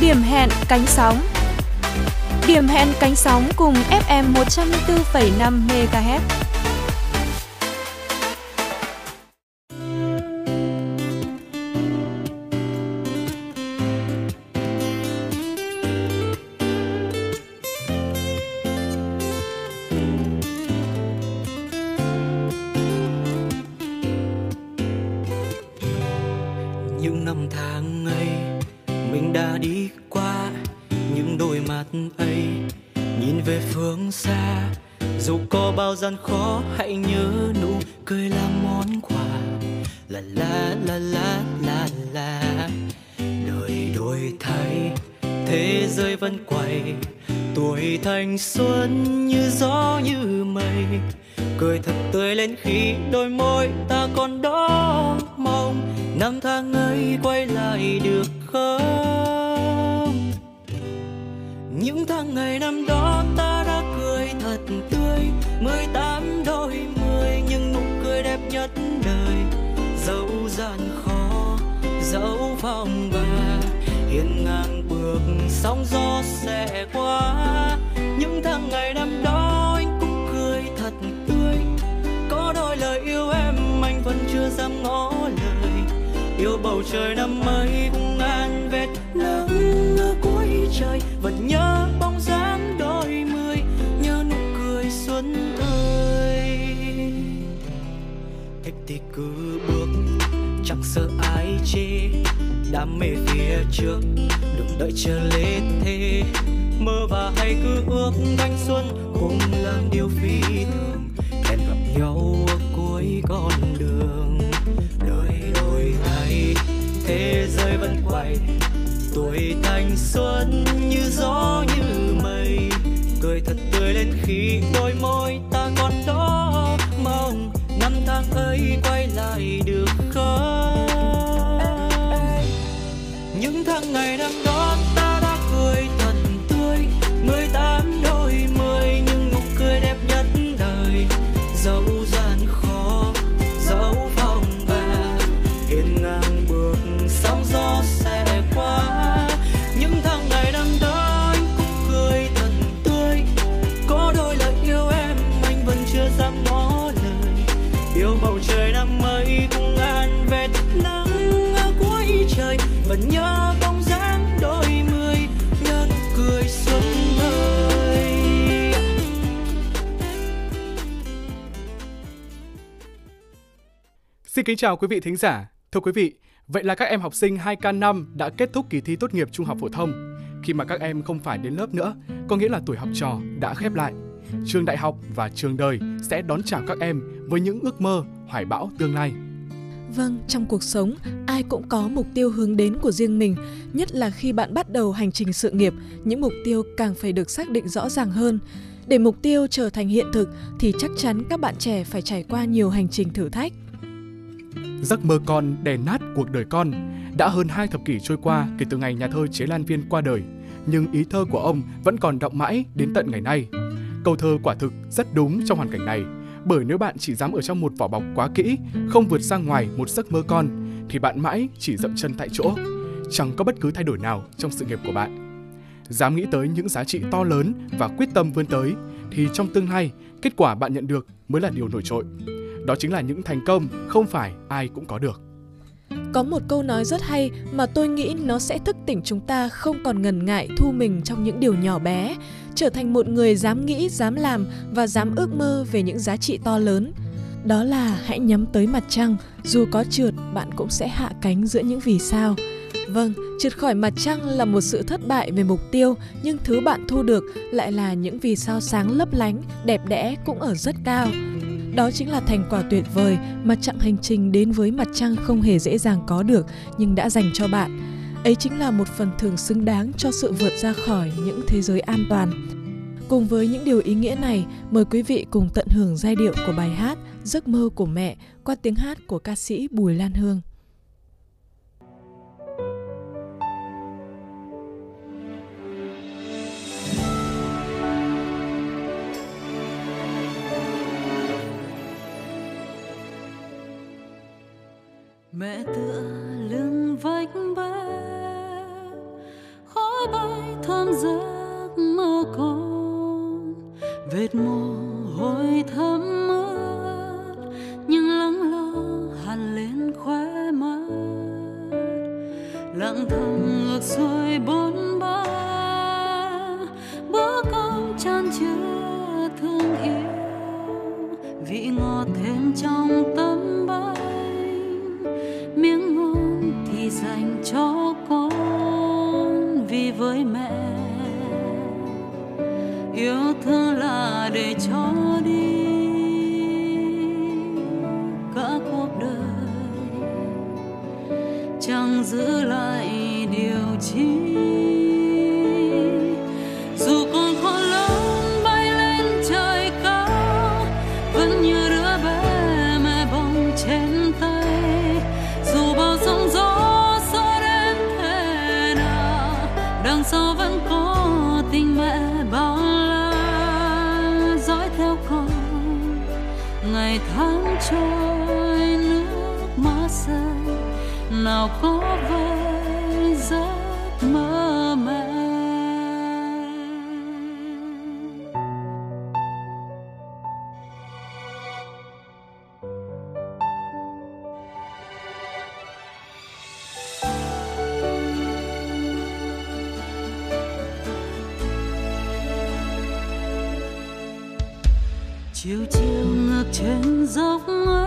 Điểm hẹn cánh sóng Điểm hẹn cánh sóng cùng FM 104,5 MHz. Như gió như mây. Cười thật tươi lên khi đôi môi ta còn đó mong năm tháng ấy quay lại được không? Những tháng ngày năm đó ta đã cười thật tươi, mười tám đôi mười nhưng nụ cười đẹp nhất đời. Dẫu gian khó, dẫu phong ba hiên ngang bước sóng gió sẽ qua những tháng ngày năm đó anh cũng cười thật tươi. Có đôi lời yêu em, anh vẫn chưa dám ngỏ lời. Yêu bầu trời năm ấy cũng ngàn vệt nắng ở cuối trời, vẫn nhớ bóng dáng đôi mươi. Nhớ nụ cười xuân ơi. Thích thì cứ bước, chẳng sợ ai chê. Đam mê phía trước, đừng đợi chờ lê thế mơ và hay cứ ước thanh xuân cùng làm điều phi thường. Hẹn gặp nhau ở cuối con đường. Đời đổi thay, thế giới vẫn quay. Tuổi thanh xuân như gió như mây. Cười thật tươi lên khi đôi môi ta còn đó. Mong năm tháng ấy quay lại. Vẫn nhớ bóng dáng đôi mươi cười xuân ơi Xin kính chào quý vị thính giả. Thưa quý vị, vậy là các em học sinh 2K5 đã kết thúc kỳ thi tốt nghiệp trung học phổ thông. Khi mà các em không phải đến lớp nữa, có nghĩa là tuổi học trò đã khép lại. Trường đại học và trường đời sẽ đón chào các em với những ước mơ, hoài bão tương lai. Vâng, trong cuộc sống, ai cũng có mục tiêu hướng đến của riêng mình, nhất là khi bạn bắt đầu hành trình sự nghiệp, những mục tiêu càng phải được xác định rõ ràng hơn. Để mục tiêu trở thành hiện thực thì chắc chắn các bạn trẻ phải trải qua nhiều hành trình thử thách. Giấc mơ con đè nát cuộc đời con. Đã hơn hai thập kỷ trôi qua kể từ ngày nhà thơ Chế Lan Viên qua đời, nhưng ý thơ của ông vẫn còn đọng mãi đến tận ngày nay. Câu thơ quả thực rất đúng trong hoàn cảnh này, bởi nếu bạn chỉ dám ở trong một vỏ bọc quá kỹ, không vượt ra ngoài một giấc mơ con, thì bạn mãi chỉ dậm chân tại chỗ, chẳng có bất cứ thay đổi nào trong sự nghiệp của bạn. Dám nghĩ tới những giá trị to lớn và quyết tâm vươn tới, thì trong tương lai, kết quả bạn nhận được mới là điều nổi trội. Đó chính là những thành công không phải ai cũng có được. Có một câu nói rất hay mà tôi nghĩ nó sẽ thức tỉnh chúng ta không còn ngần ngại thu mình trong những điều nhỏ bé, trở thành một người dám nghĩ, dám làm và dám ước mơ về những giá trị to lớn. Đó là hãy nhắm tới mặt trăng, dù có trượt bạn cũng sẽ hạ cánh giữa những vì sao. Vâng, trượt khỏi mặt trăng là một sự thất bại về mục tiêu, nhưng thứ bạn thu được lại là những vì sao sáng lấp lánh, đẹp đẽ cũng ở rất cao. Đó chính là thành quả tuyệt vời mà chặng hành trình đến với mặt trăng không hề dễ dàng có được nhưng đã dành cho bạn. Ấy chính là một phần thưởng xứng đáng cho sự vượt ra khỏi những thế giới an toàn. Cùng với những điều ý nghĩa này, mời quý vị cùng tận hưởng giai điệu của bài hát Giấc mơ của mẹ qua tiếng hát của ca sĩ Bùi Lan Hương. Mẹ tựa lưng vách bê khói bay thơm giấc mơ con vệt mồ hôi thấm ướt, nhưng lắng lo hằn lên khóe mắt. Lặng thầm ngược xuôi bốn ba bữa cơm chan chứa thương yêu. Vị ngọt thêm trong tâm cho con vì với mẹ. Yêu thương là để cho đi cả cuộc đời. Chẳng giữ lại điều chi nào có vơi giấc mơ mẹ chiều chiều ngược trên dốc mơ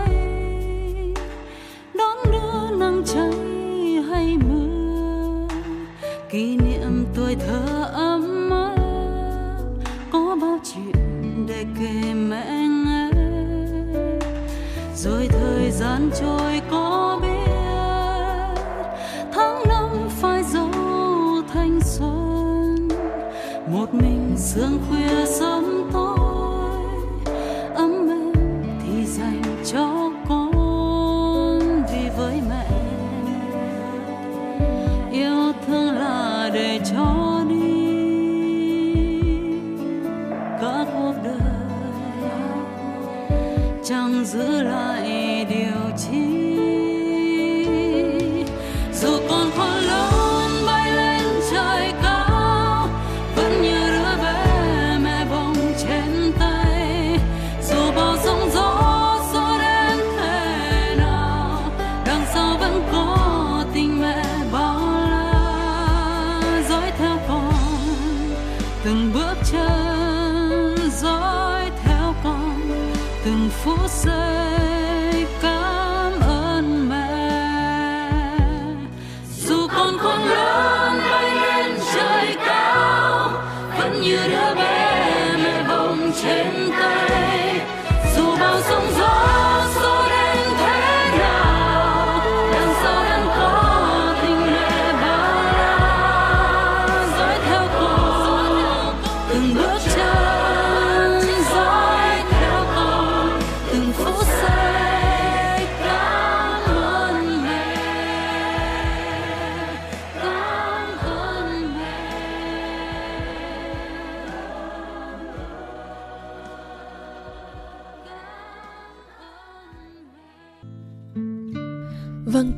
tuổi thơ ấm áp. Có bao chuyện để kể mẹ nghe. Rồi thời gian trôi có biết, tháng năm phai dấu thanh xuân. Một mình sương khuya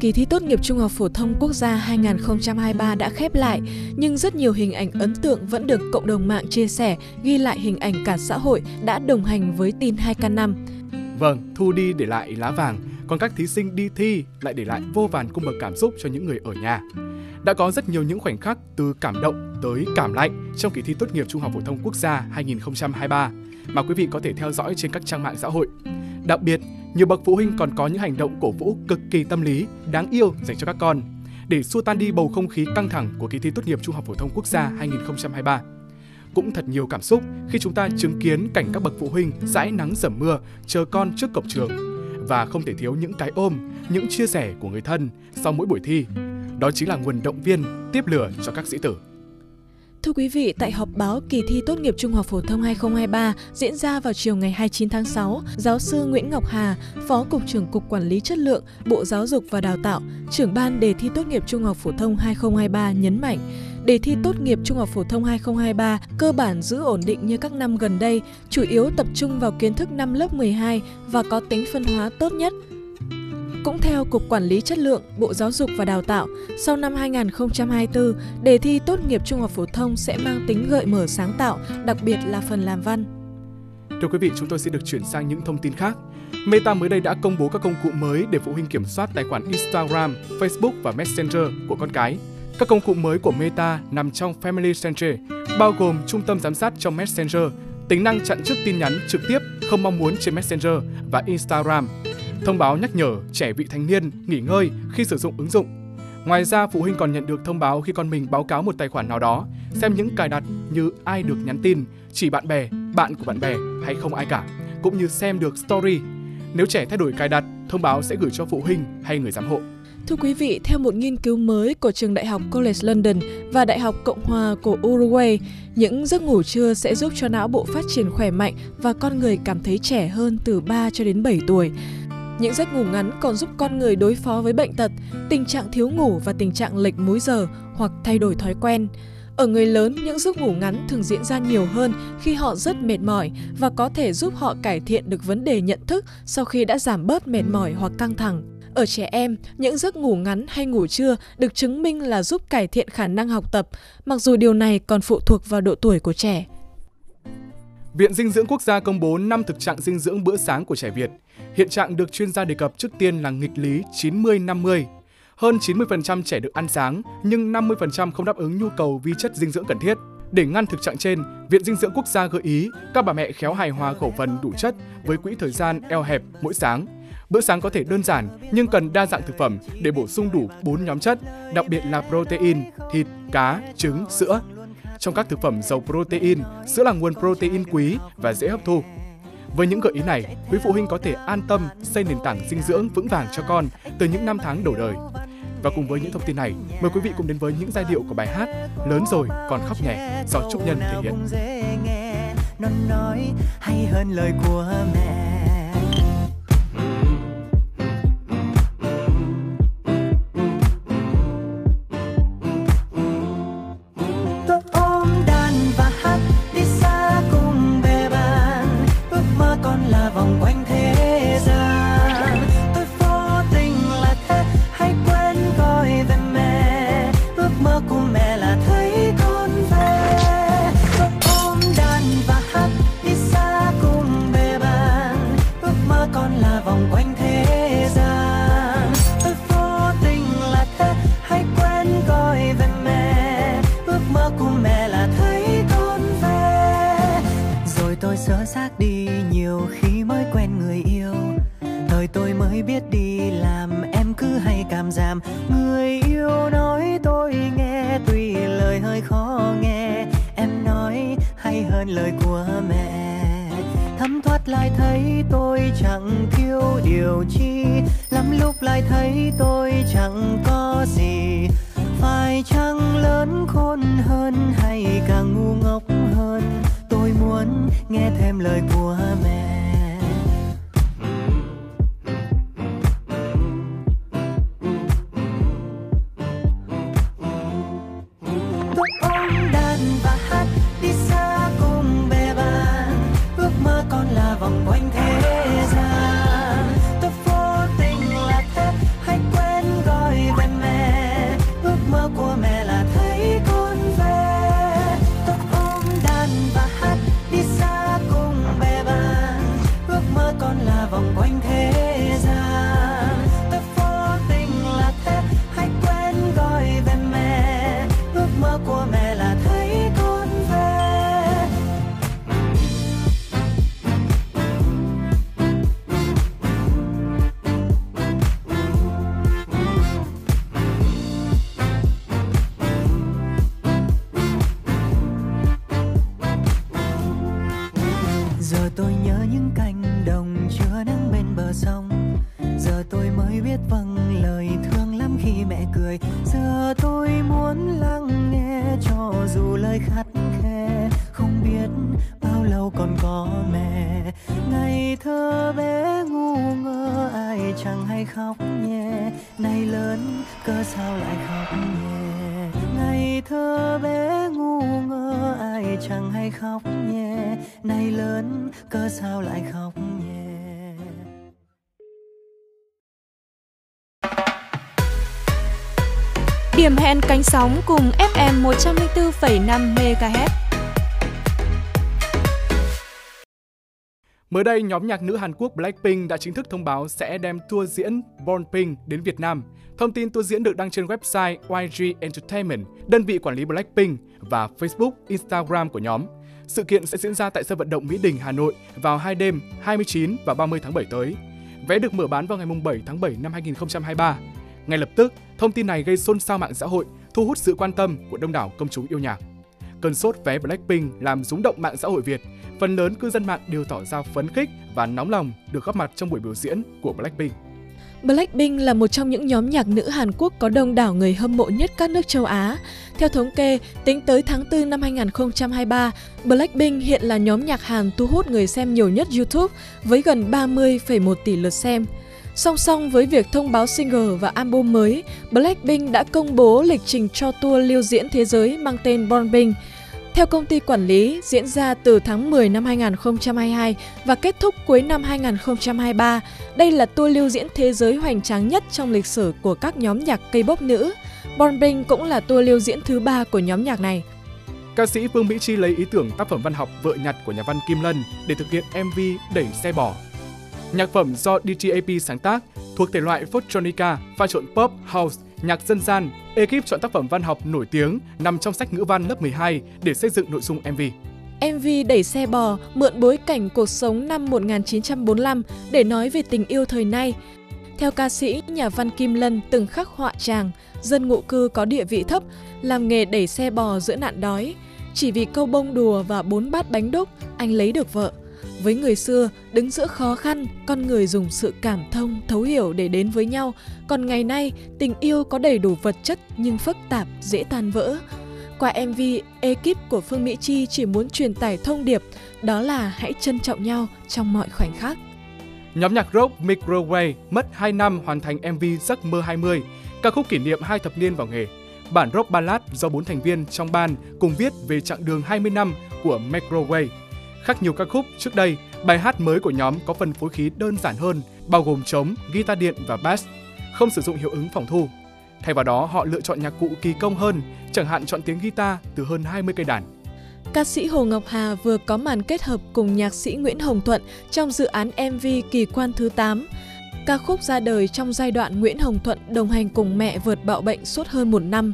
kỳ thi tốt nghiệp Trung học phổ thông quốc gia 2023 đã khép lại, nhưng rất nhiều hình ảnh ấn tượng vẫn được cộng đồng mạng chia sẻ, ghi lại hình ảnh cả xã hội đã đồng hành với tin 2K5. Vâng, Thu đi để lại lá vàng, còn các thí sinh đi thi lại để lại vô vàn cung bậc cảm xúc cho những người ở nhà. Đã có rất nhiều những khoảnh khắc từ cảm động tới cảm lạnh trong kỳ thi tốt nghiệp Trung học phổ thông quốc gia 2023 mà quý vị có thể theo dõi trên các trang mạng xã hội. Đặc biệt, nhiều bậc phụ huynh còn có những hành động cổ vũ cực kỳ tâm lý, đáng yêu dành cho các con để xua tan đi bầu không khí căng thẳng của kỳ thi tốt nghiệp Trung học phổ thông quốc gia 2023 cũng thật nhiều cảm xúc khi chúng ta chứng kiến cảnh các bậc phụ huynh dãi nắng dầm mưa chờ con trước cổng trường và không thể thiếu những cái ôm, những chia sẻ của người thân sau mỗi buổi thi. Đó chính là nguồn động viên tiếp lửa cho các sĩ tử. Thưa quý vị, tại họp báo kỳ thi tốt nghiệp Trung học phổ thông 2023 diễn ra vào chiều ngày 29 tháng 6, giáo sư Nguyễn Ngọc Hà, Phó Cục trưởng Cục Quản lý Chất lượng, Bộ Giáo dục và Đào tạo, trưởng ban đề thi tốt nghiệp Trung học phổ thông 2023 nhấn mạnh, đề thi tốt nghiệp Trung học phổ thông 2023 cơ bản giữ ổn định như các năm gần đây, chủ yếu tập trung vào kiến thức năm lớp 12 và có tính phân hóa tốt nhất. Cũng theo Cục Quản lý Chất lượng, Bộ Giáo dục và Đào tạo, sau năm 2024, đề thi tốt nghiệp trung học phổ thông sẽ mang tính gợi mở sáng tạo, đặc biệt là phần làm văn. Thưa quý vị, chúng tôi sẽ được chuyển sang những thông tin khác. Meta mới đây đã công bố các công cụ mới để phụ huynh kiểm soát tài khoản Instagram, Facebook và Messenger của con cái. Các công cụ mới của Meta nằm trong Family Center, bao gồm trung tâm giám sát trong Messenger, tính năng chặn trước tin nhắn trực tiếp không mong muốn trên Messenger và Instagram, thông báo nhắc nhở trẻ vị thành niên nghỉ ngơi khi sử dụng ứng dụng. Ngoài ra, phụ huynh còn nhận được thông báo khi con mình báo cáo một tài khoản nào đó, xem những cài đặt như ai được nhắn tin, chỉ bạn bè, bạn của bạn bè hay không ai cả, cũng như xem được story. Nếu trẻ thay đổi cài đặt, thông báo sẽ gửi cho phụ huynh hay người giám hộ. Thưa quý vị, theo một nghiên cứu mới của trường đại học College London và Đại học Cộng hòa của Uruguay, những giấc ngủ trưa sẽ giúp cho não bộ phát triển khỏe mạnh và con người cảm thấy trẻ hơn từ 3 cho đến 7 tuổi. Những giấc ngủ ngắn còn giúp con người đối phó với bệnh tật, tình trạng thiếu ngủ và tình trạng lệch múi giờ hoặc thay đổi thói quen. Ở người lớn, những giấc ngủ ngắn thường diễn ra nhiều hơn khi họ rất mệt mỏi và có thể giúp họ cải thiện được vấn đề nhận thức sau khi đã giảm bớt mệt mỏi hoặc căng thẳng. Ở trẻ em, những giấc ngủ ngắn hay ngủ trưa được chứng minh là giúp cải thiện khả năng học tập, mặc dù điều này còn phụ thuộc vào độ tuổi của trẻ. Viện Dinh dưỡng Quốc gia công bố 5 thực trạng dinh dưỡng bữa sáng của trẻ Việt. Hiện trạng được chuyên gia đề cập trước tiên là nghịch lý 90-50. Hơn 90% trẻ được ăn sáng, nhưng 50% không đáp ứng nhu cầu vi chất dinh dưỡng cần thiết. Để ngăn thực trạng trên, Viện Dinh dưỡng Quốc gia gợi ý các bà mẹ khéo hài hòa khẩu phần đủ chất với quỹ thời gian eo hẹp mỗi sáng. Bữa sáng có thể đơn giản nhưng cần đa dạng thực phẩm để bổ sung đủ 4 nhóm chất, đặc biệt là protein, thịt, cá, trứng, sữa. Trong các thực phẩm giàu protein, sữa là nguồn protein quý và dễ hấp thu. Với những gợi ý này, quý phụ huynh có thể an tâm xây nền tảng dinh dưỡng vững vàng cho con từ những năm tháng đầu đời. Và cùng với những thông tin này, mời quý vị cùng đến với những giai điệu của bài hát Lớn rồi còn khóc nhẹ do Trúc Nhân thể hiện. Nó nói hay hơn lời của mẹ quen lời của mẹ. Thấm thoát lại thấy tôi chẳng thiếu điều chi. Lắm lúc lại thấy tôi chẳng có gì. Phải chăng lớn khôn hơn hay càng ngu ngốc hơn? Tôi muốn nghe thêm lời của mẹ. Điểm hẹn cánh sóng cùng FM 104,5 MHz. Mới đây, nhóm nhạc nữ Hàn Quốc Blackpink đã chính thức thông báo sẽ đem tour diễn Born Pink đến Việt Nam. Thông tin tour diễn được đăng trên website YG Entertainment, đơn vị quản lý Blackpink và Facebook, Instagram của nhóm. Sự kiện sẽ diễn ra tại sân vận động Mỹ Đình, Hà Nội vào hai đêm 29 và 30 tháng 7 tới. Vé được mở bán vào ngày 7 tháng 7 năm 2023. Ngay lập tức, thông tin này gây xôn xao mạng xã hội, thu hút sự quan tâm của đông đảo công chúng yêu nhạc. Cơn sốt vé Blackpink làm rúng động mạng xã hội Việt. Phần lớn cư dân mạng đều tỏ ra phấn khích và nóng lòng được góp mặt trong buổi biểu diễn của Blackpink. Blackpink là một trong những nhóm nhạc nữ Hàn Quốc có đông đảo người hâm mộ nhất các nước châu Á. Theo thống kê, tính tới tháng 4 năm 2023, Blackpink hiện là nhóm nhạc Hàn thu hút người xem nhiều nhất YouTube với gần 30,1 tỷ lượt xem. Song song với việc thông báo single và album mới, Blackpink đã công bố lịch trình cho tour lưu diễn thế giới mang tên Born Pink. Theo công ty quản lý, diễn ra từ tháng 10 năm 2022 và kết thúc cuối năm 2023. Đây là tour lưu diễn thế giới hoành tráng nhất trong lịch sử của các nhóm nhạc K-pop nữ. Born Pink cũng là tour lưu diễn thứ ba của nhóm nhạc này. Ca sĩ Vương Mỹ Chi lấy ý tưởng tác phẩm văn học Vợ nhặt của nhà văn Kim Lân để thực hiện MV Đẩy xe bò. Nhạc phẩm do DTAP sáng tác thuộc thể loại Photronica, pha trộn pop, house, nhạc dân gian. Ekip chọn tác phẩm văn học nổi tiếng nằm trong sách ngữ văn lớp 12 để xây dựng nội dung MV. MV Đẩy xe bò mượn bối cảnh cuộc sống năm 1945 để nói về tình yêu thời nay. Theo ca sĩ, nhà văn Kim Lân từng khắc họa chàng, dân ngụ cư có địa vị thấp, làm nghề đẩy xe bò giữa nạn đói. Chỉ vì câu bông đùa và bốn bát bánh đúc, anh lấy được vợ. Với người xưa, đứng giữa khó khăn, con người dùng sự cảm thông, thấu hiểu để đến với nhau. Còn ngày nay, tình yêu có đầy đủ vật chất nhưng phức tạp, dễ tan vỡ. Qua MV, ekip của Phương Mỹ Chi chỉ muốn truyền tải thông điệp, đó là hãy trân trọng nhau trong mọi khoảnh khắc. Nhóm nhạc rock Microwave mất 2 năm hoàn thành MV Giấc mơ 20, ca khúc kỷ niệm hai thập niên vào nghề. Bản rock ballad do bốn thành viên trong ban cùng viết về chặng đường 20 năm của Microwave. Khác nhiều ca khúc trước đây, bài hát mới của nhóm có phần phối khí đơn giản hơn, bao gồm trống, guitar điện và bass, không sử dụng hiệu ứng phòng thu. Thay vào đó, họ lựa chọn nhạc cụ kỳ công hơn, chẳng hạn chọn tiếng guitar từ hơn 20 cây đàn. Ca sĩ Hồ Ngọc Hà vừa có màn kết hợp cùng nhạc sĩ Nguyễn Hồng Thuận trong dự án MV Kỳ quan thứ 8. Ca khúc ra đời trong giai đoạn Nguyễn Hồng Thuận đồng hành cùng mẹ vượt bạo bệnh suốt hơn một năm.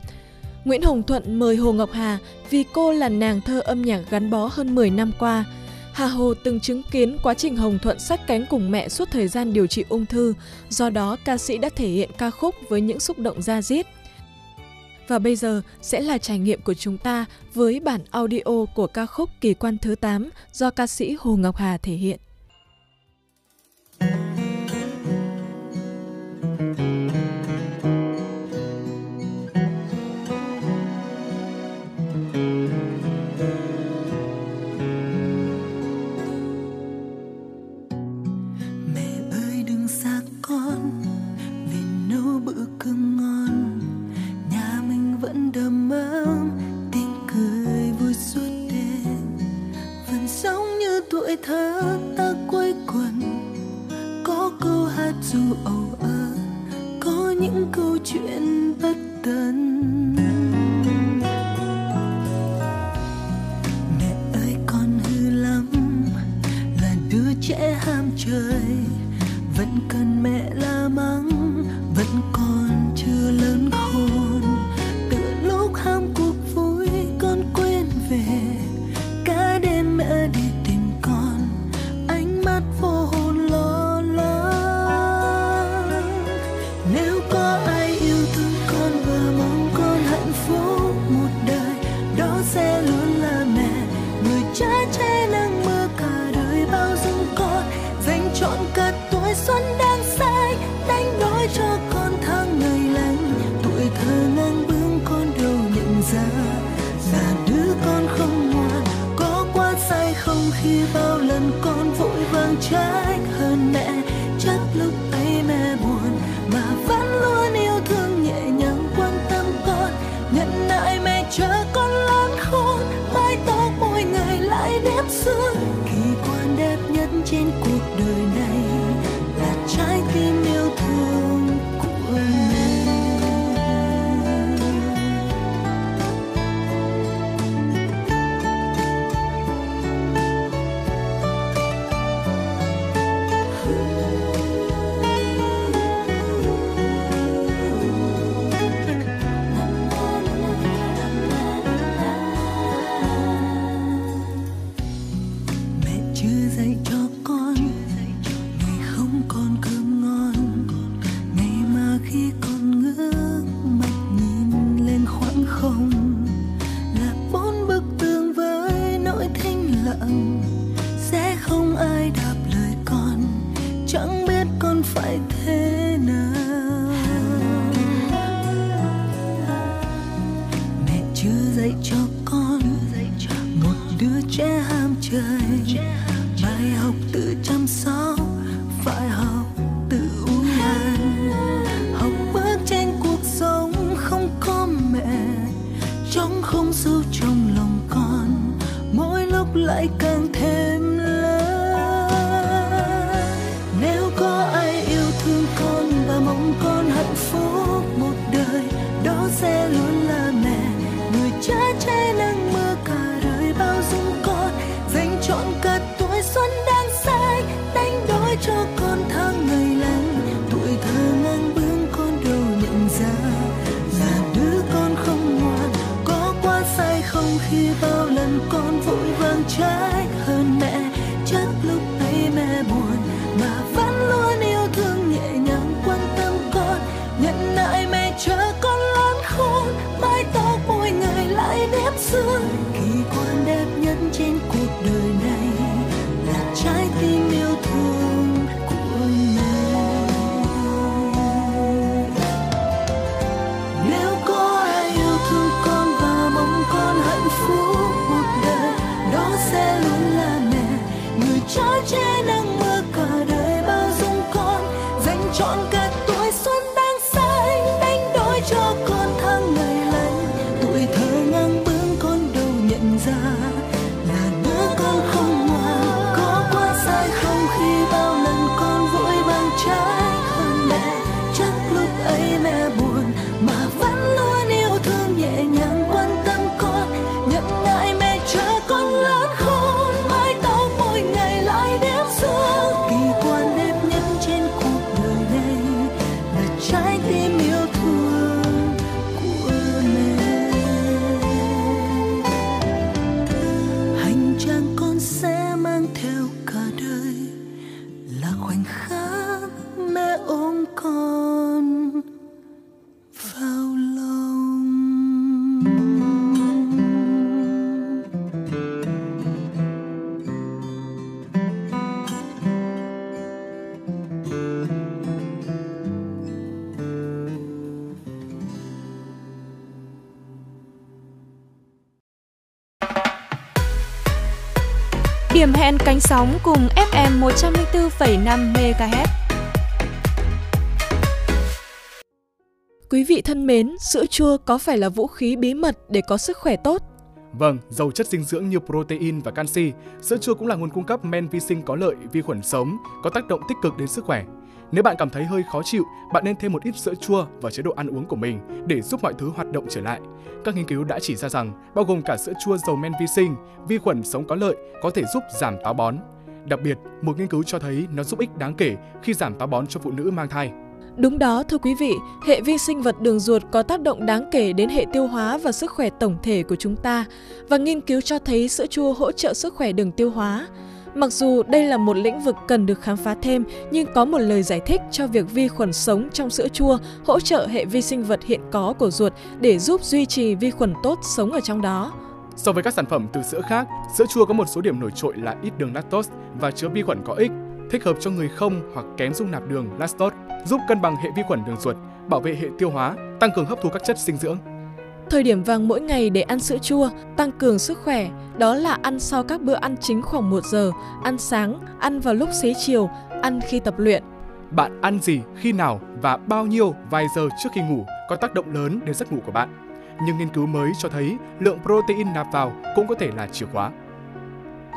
Nguyễn Hồng Thuận mời Hồ Ngọc Hà vì cô là nàng thơ âm nhạc gắn bó hơn 10 năm qua. Hà Hồ từng chứng kiến quá trình Hồng Thuận sát cánh cùng mẹ suốt thời gian điều trị ung thư, do đó ca sĩ đã thể hiện ca khúc với những xúc động da diết. Và bây giờ sẽ là trải nghiệm của chúng ta với bản audio của ca khúc Kỳ quan thứ 8 do ca sĩ Hồ Ngọc Hà thể hiện. thơ ta quay quần. Có câu hát dù ẩu ơ có những câu chuyện bất tận. Mẹ ơi, con hư lắm, là đứa trẻ ham chơi, vẫn cần mẹ trách hơn mẹ. Chắc lúc ấy mẹ buồn mà vẫn khi bao lần con vội vàng trái. Cánh sóng cùng FM 104,5 MHz. Quý vị thân mến, sữa chua có phải là vũ khí bí mật để có sức khỏe tốt? Vâng, giàu chất dinh dưỡng như protein và canxi, sữa chua cũng là nguồn cung cấp men vi sinh có lợi, vi khuẩn sống, có tác động tích cực đến sức khỏe. Nếu bạn cảm thấy hơi khó chịu, bạn nên thêm một ít sữa chua vào chế độ ăn uống của mình để giúp mọi thứ hoạt động trở lại. Các nghiên cứu đã chỉ ra rằng, bao gồm cả sữa chua giàu men vi sinh, vi khuẩn sống có lợi có thể giúp giảm táo bón. Đặc biệt, một nghiên cứu cho thấy nó giúp ích đáng kể khi giảm táo bón cho phụ nữ mang thai. Đúng đó thưa quý vị, hệ vi sinh vật đường ruột có tác động đáng kể đến hệ tiêu hóa và sức khỏe tổng thể của chúng ta và nghiên cứu cho thấy sữa chua hỗ trợ sức khỏe đường tiêu hóa. Mặc dù đây là một lĩnh vực cần được khám phá thêm, nhưng có một lời giải thích cho việc vi khuẩn sống trong sữa chua hỗ trợ hệ vi sinh vật hiện có của ruột để giúp duy trì vi khuẩn tốt sống ở trong đó. So với các sản phẩm từ sữa khác, sữa chua có một số điểm nổi trội là ít đường lactose và chứa vi khuẩn có ích, thích hợp cho người không hoặc kém dung nạp đường lactose, giúp cân bằng hệ vi khuẩn đường ruột, bảo vệ hệ tiêu hóa, tăng cường hấp thu các chất dinh dưỡng. Thời điểm vàng mỗi ngày để ăn sữa chua, tăng cường sức khỏe, đó là ăn sau các bữa ăn chính khoảng 1 giờ, ăn sáng, ăn vào lúc xế chiều, ăn khi tập luyện. Bạn ăn gì, khi nào và bao nhiêu vài giờ trước khi ngủ có tác động lớn đến giấc ngủ của bạn. Nhưng nghiên cứu mới cho thấy lượng protein nạp vào cũng có thể là chìa khóa.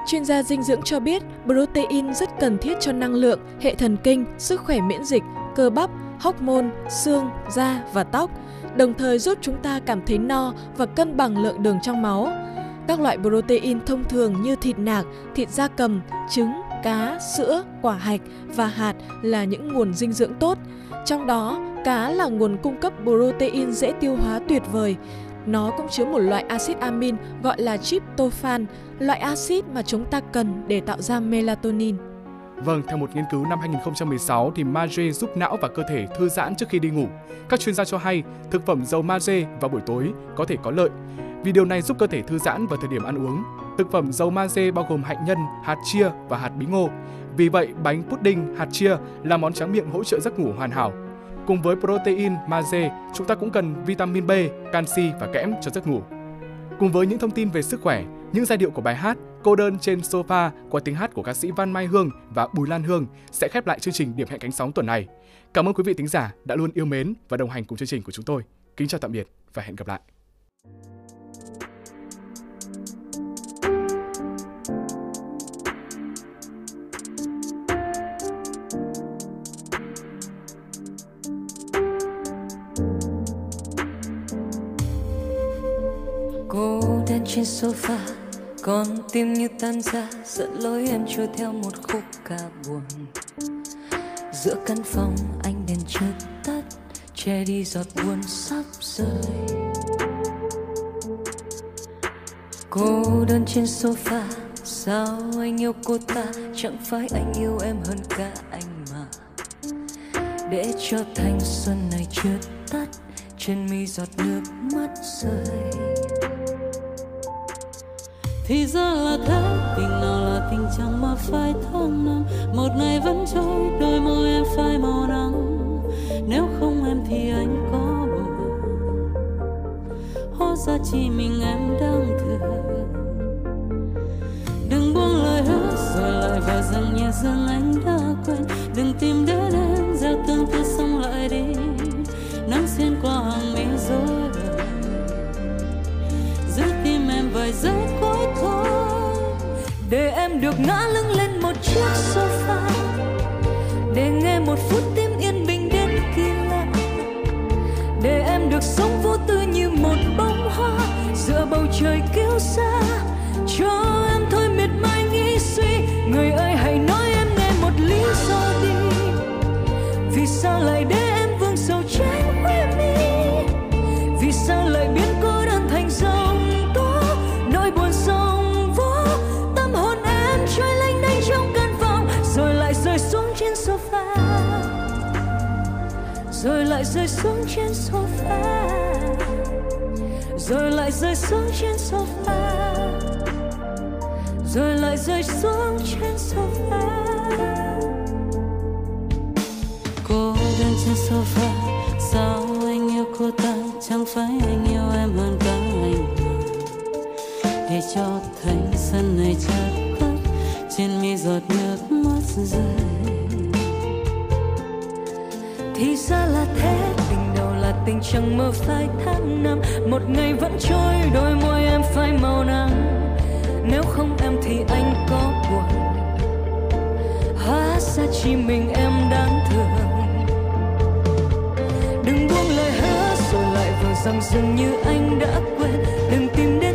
Chuyên gia dinh dưỡng cho biết protein rất cần thiết cho năng lượng, hệ thần kinh, sức khỏe miễn dịch, cơ bắp, hormone, xương, da và tóc, đồng thời giúp chúng ta cảm thấy no và cân bằng lượng đường trong máu. Các loại protein thông thường như thịt nạc, thịt da cầm, trứng, cá, sữa, quả hạch và hạt là những nguồn dinh dưỡng tốt. Trong đó, cá là nguồn cung cấp protein dễ tiêu hóa tuyệt vời. Nó cũng chứa một loại axit amin gọi là tryptophan, loại axit mà chúng ta cần để tạo ra melatonin. Vâng, theo một nghiên cứu năm 2016 thì magie giúp não và cơ thể thư giãn trước khi đi ngủ. Các chuyên gia cho hay thực phẩm dầu magie vào buổi tối có thể có lợi vì điều này giúp cơ thể thư giãn vào thời điểm ăn uống. Thực phẩm dầu magie bao gồm hạnh nhân, hạt chia và hạt bí ngô. Vì vậy, bánh pudding hạt chia là món tráng miệng hỗ trợ giấc ngủ hoàn hảo. Cùng với protein, magie, chúng ta cũng cần vitamin B, canxi và kẽm cho giấc ngủ. Cùng với những thông tin về sức khỏe, những giai điệu của bài hát Cô đơn trên sofa qua tiếng hát của ca sĩ Văn Mai Hương và Bùi Lan Hương sẽ khép lại chương trình Điểm hẹn cánh sóng tuần này. Cảm ơn quý vị thính giả đã luôn yêu mến và đồng hành cùng chương trình của chúng tôi. Kính chào tạm biệt và hẹn gặp lại. cô đơn trên sofa con tim như tan ra dẫn lối em trôi theo một khúc ca buồn. Giữa căn phòng, anh đèn chưa tắt, che đi giọt buồn sắp rơi. Cô đơn trên sofa, sao anh yêu cô ta? Chẳng phải anh yêu em hơn cả anh mà. Để cho thanh xuân này chưa tắt, trên mi giọt nước mắt rơi thì ra là thế tình nào là tình chẳng mà phải tháng năm. Một ngày vẫn trôi, đôi môi em phai màu nắng. Nếu không em thì anh có buồn. Hóa ra chỉ mình em đang thương. Đừng buông lời hứa rồi lại vào rằng nhẹ rằng anh đã quên. Đừng tìm đến được ngã lưng lên một chiếc sofa, để nghe một phút tim yên bình đến kỳ lạ, để em được sống vô tư như một bông hoa, giữa bầu trời kêu xa. Cho em thôi miệt mài nghĩ suy, người ơi hãy nói em nghe một lý do đi. Vì sao lại để rồi lại rơi xuống trên sofa. Rồi lại rơi xuống trên sofa. Rồi lại rơi xuống trên sofa. Cô đơn trên sofa. Sao anh yêu cô ta? Chẳng phải anh yêu em hơn cả anh mà để cho thấy sân này chợt tắt trên mi giọt nước mắt rơi thì ra là thế, tình đầu là tình chẳng mơ phai tháng năm một ngày vẫn trôi, đôi môi em phai màu nắng. Nếu không em thì anh có buồn. Hóa ra chỉ mình em đáng thương. Đừng buông lời hứa, rồi lại vờ rằng dường như anh đã quên. Đừng tìm đến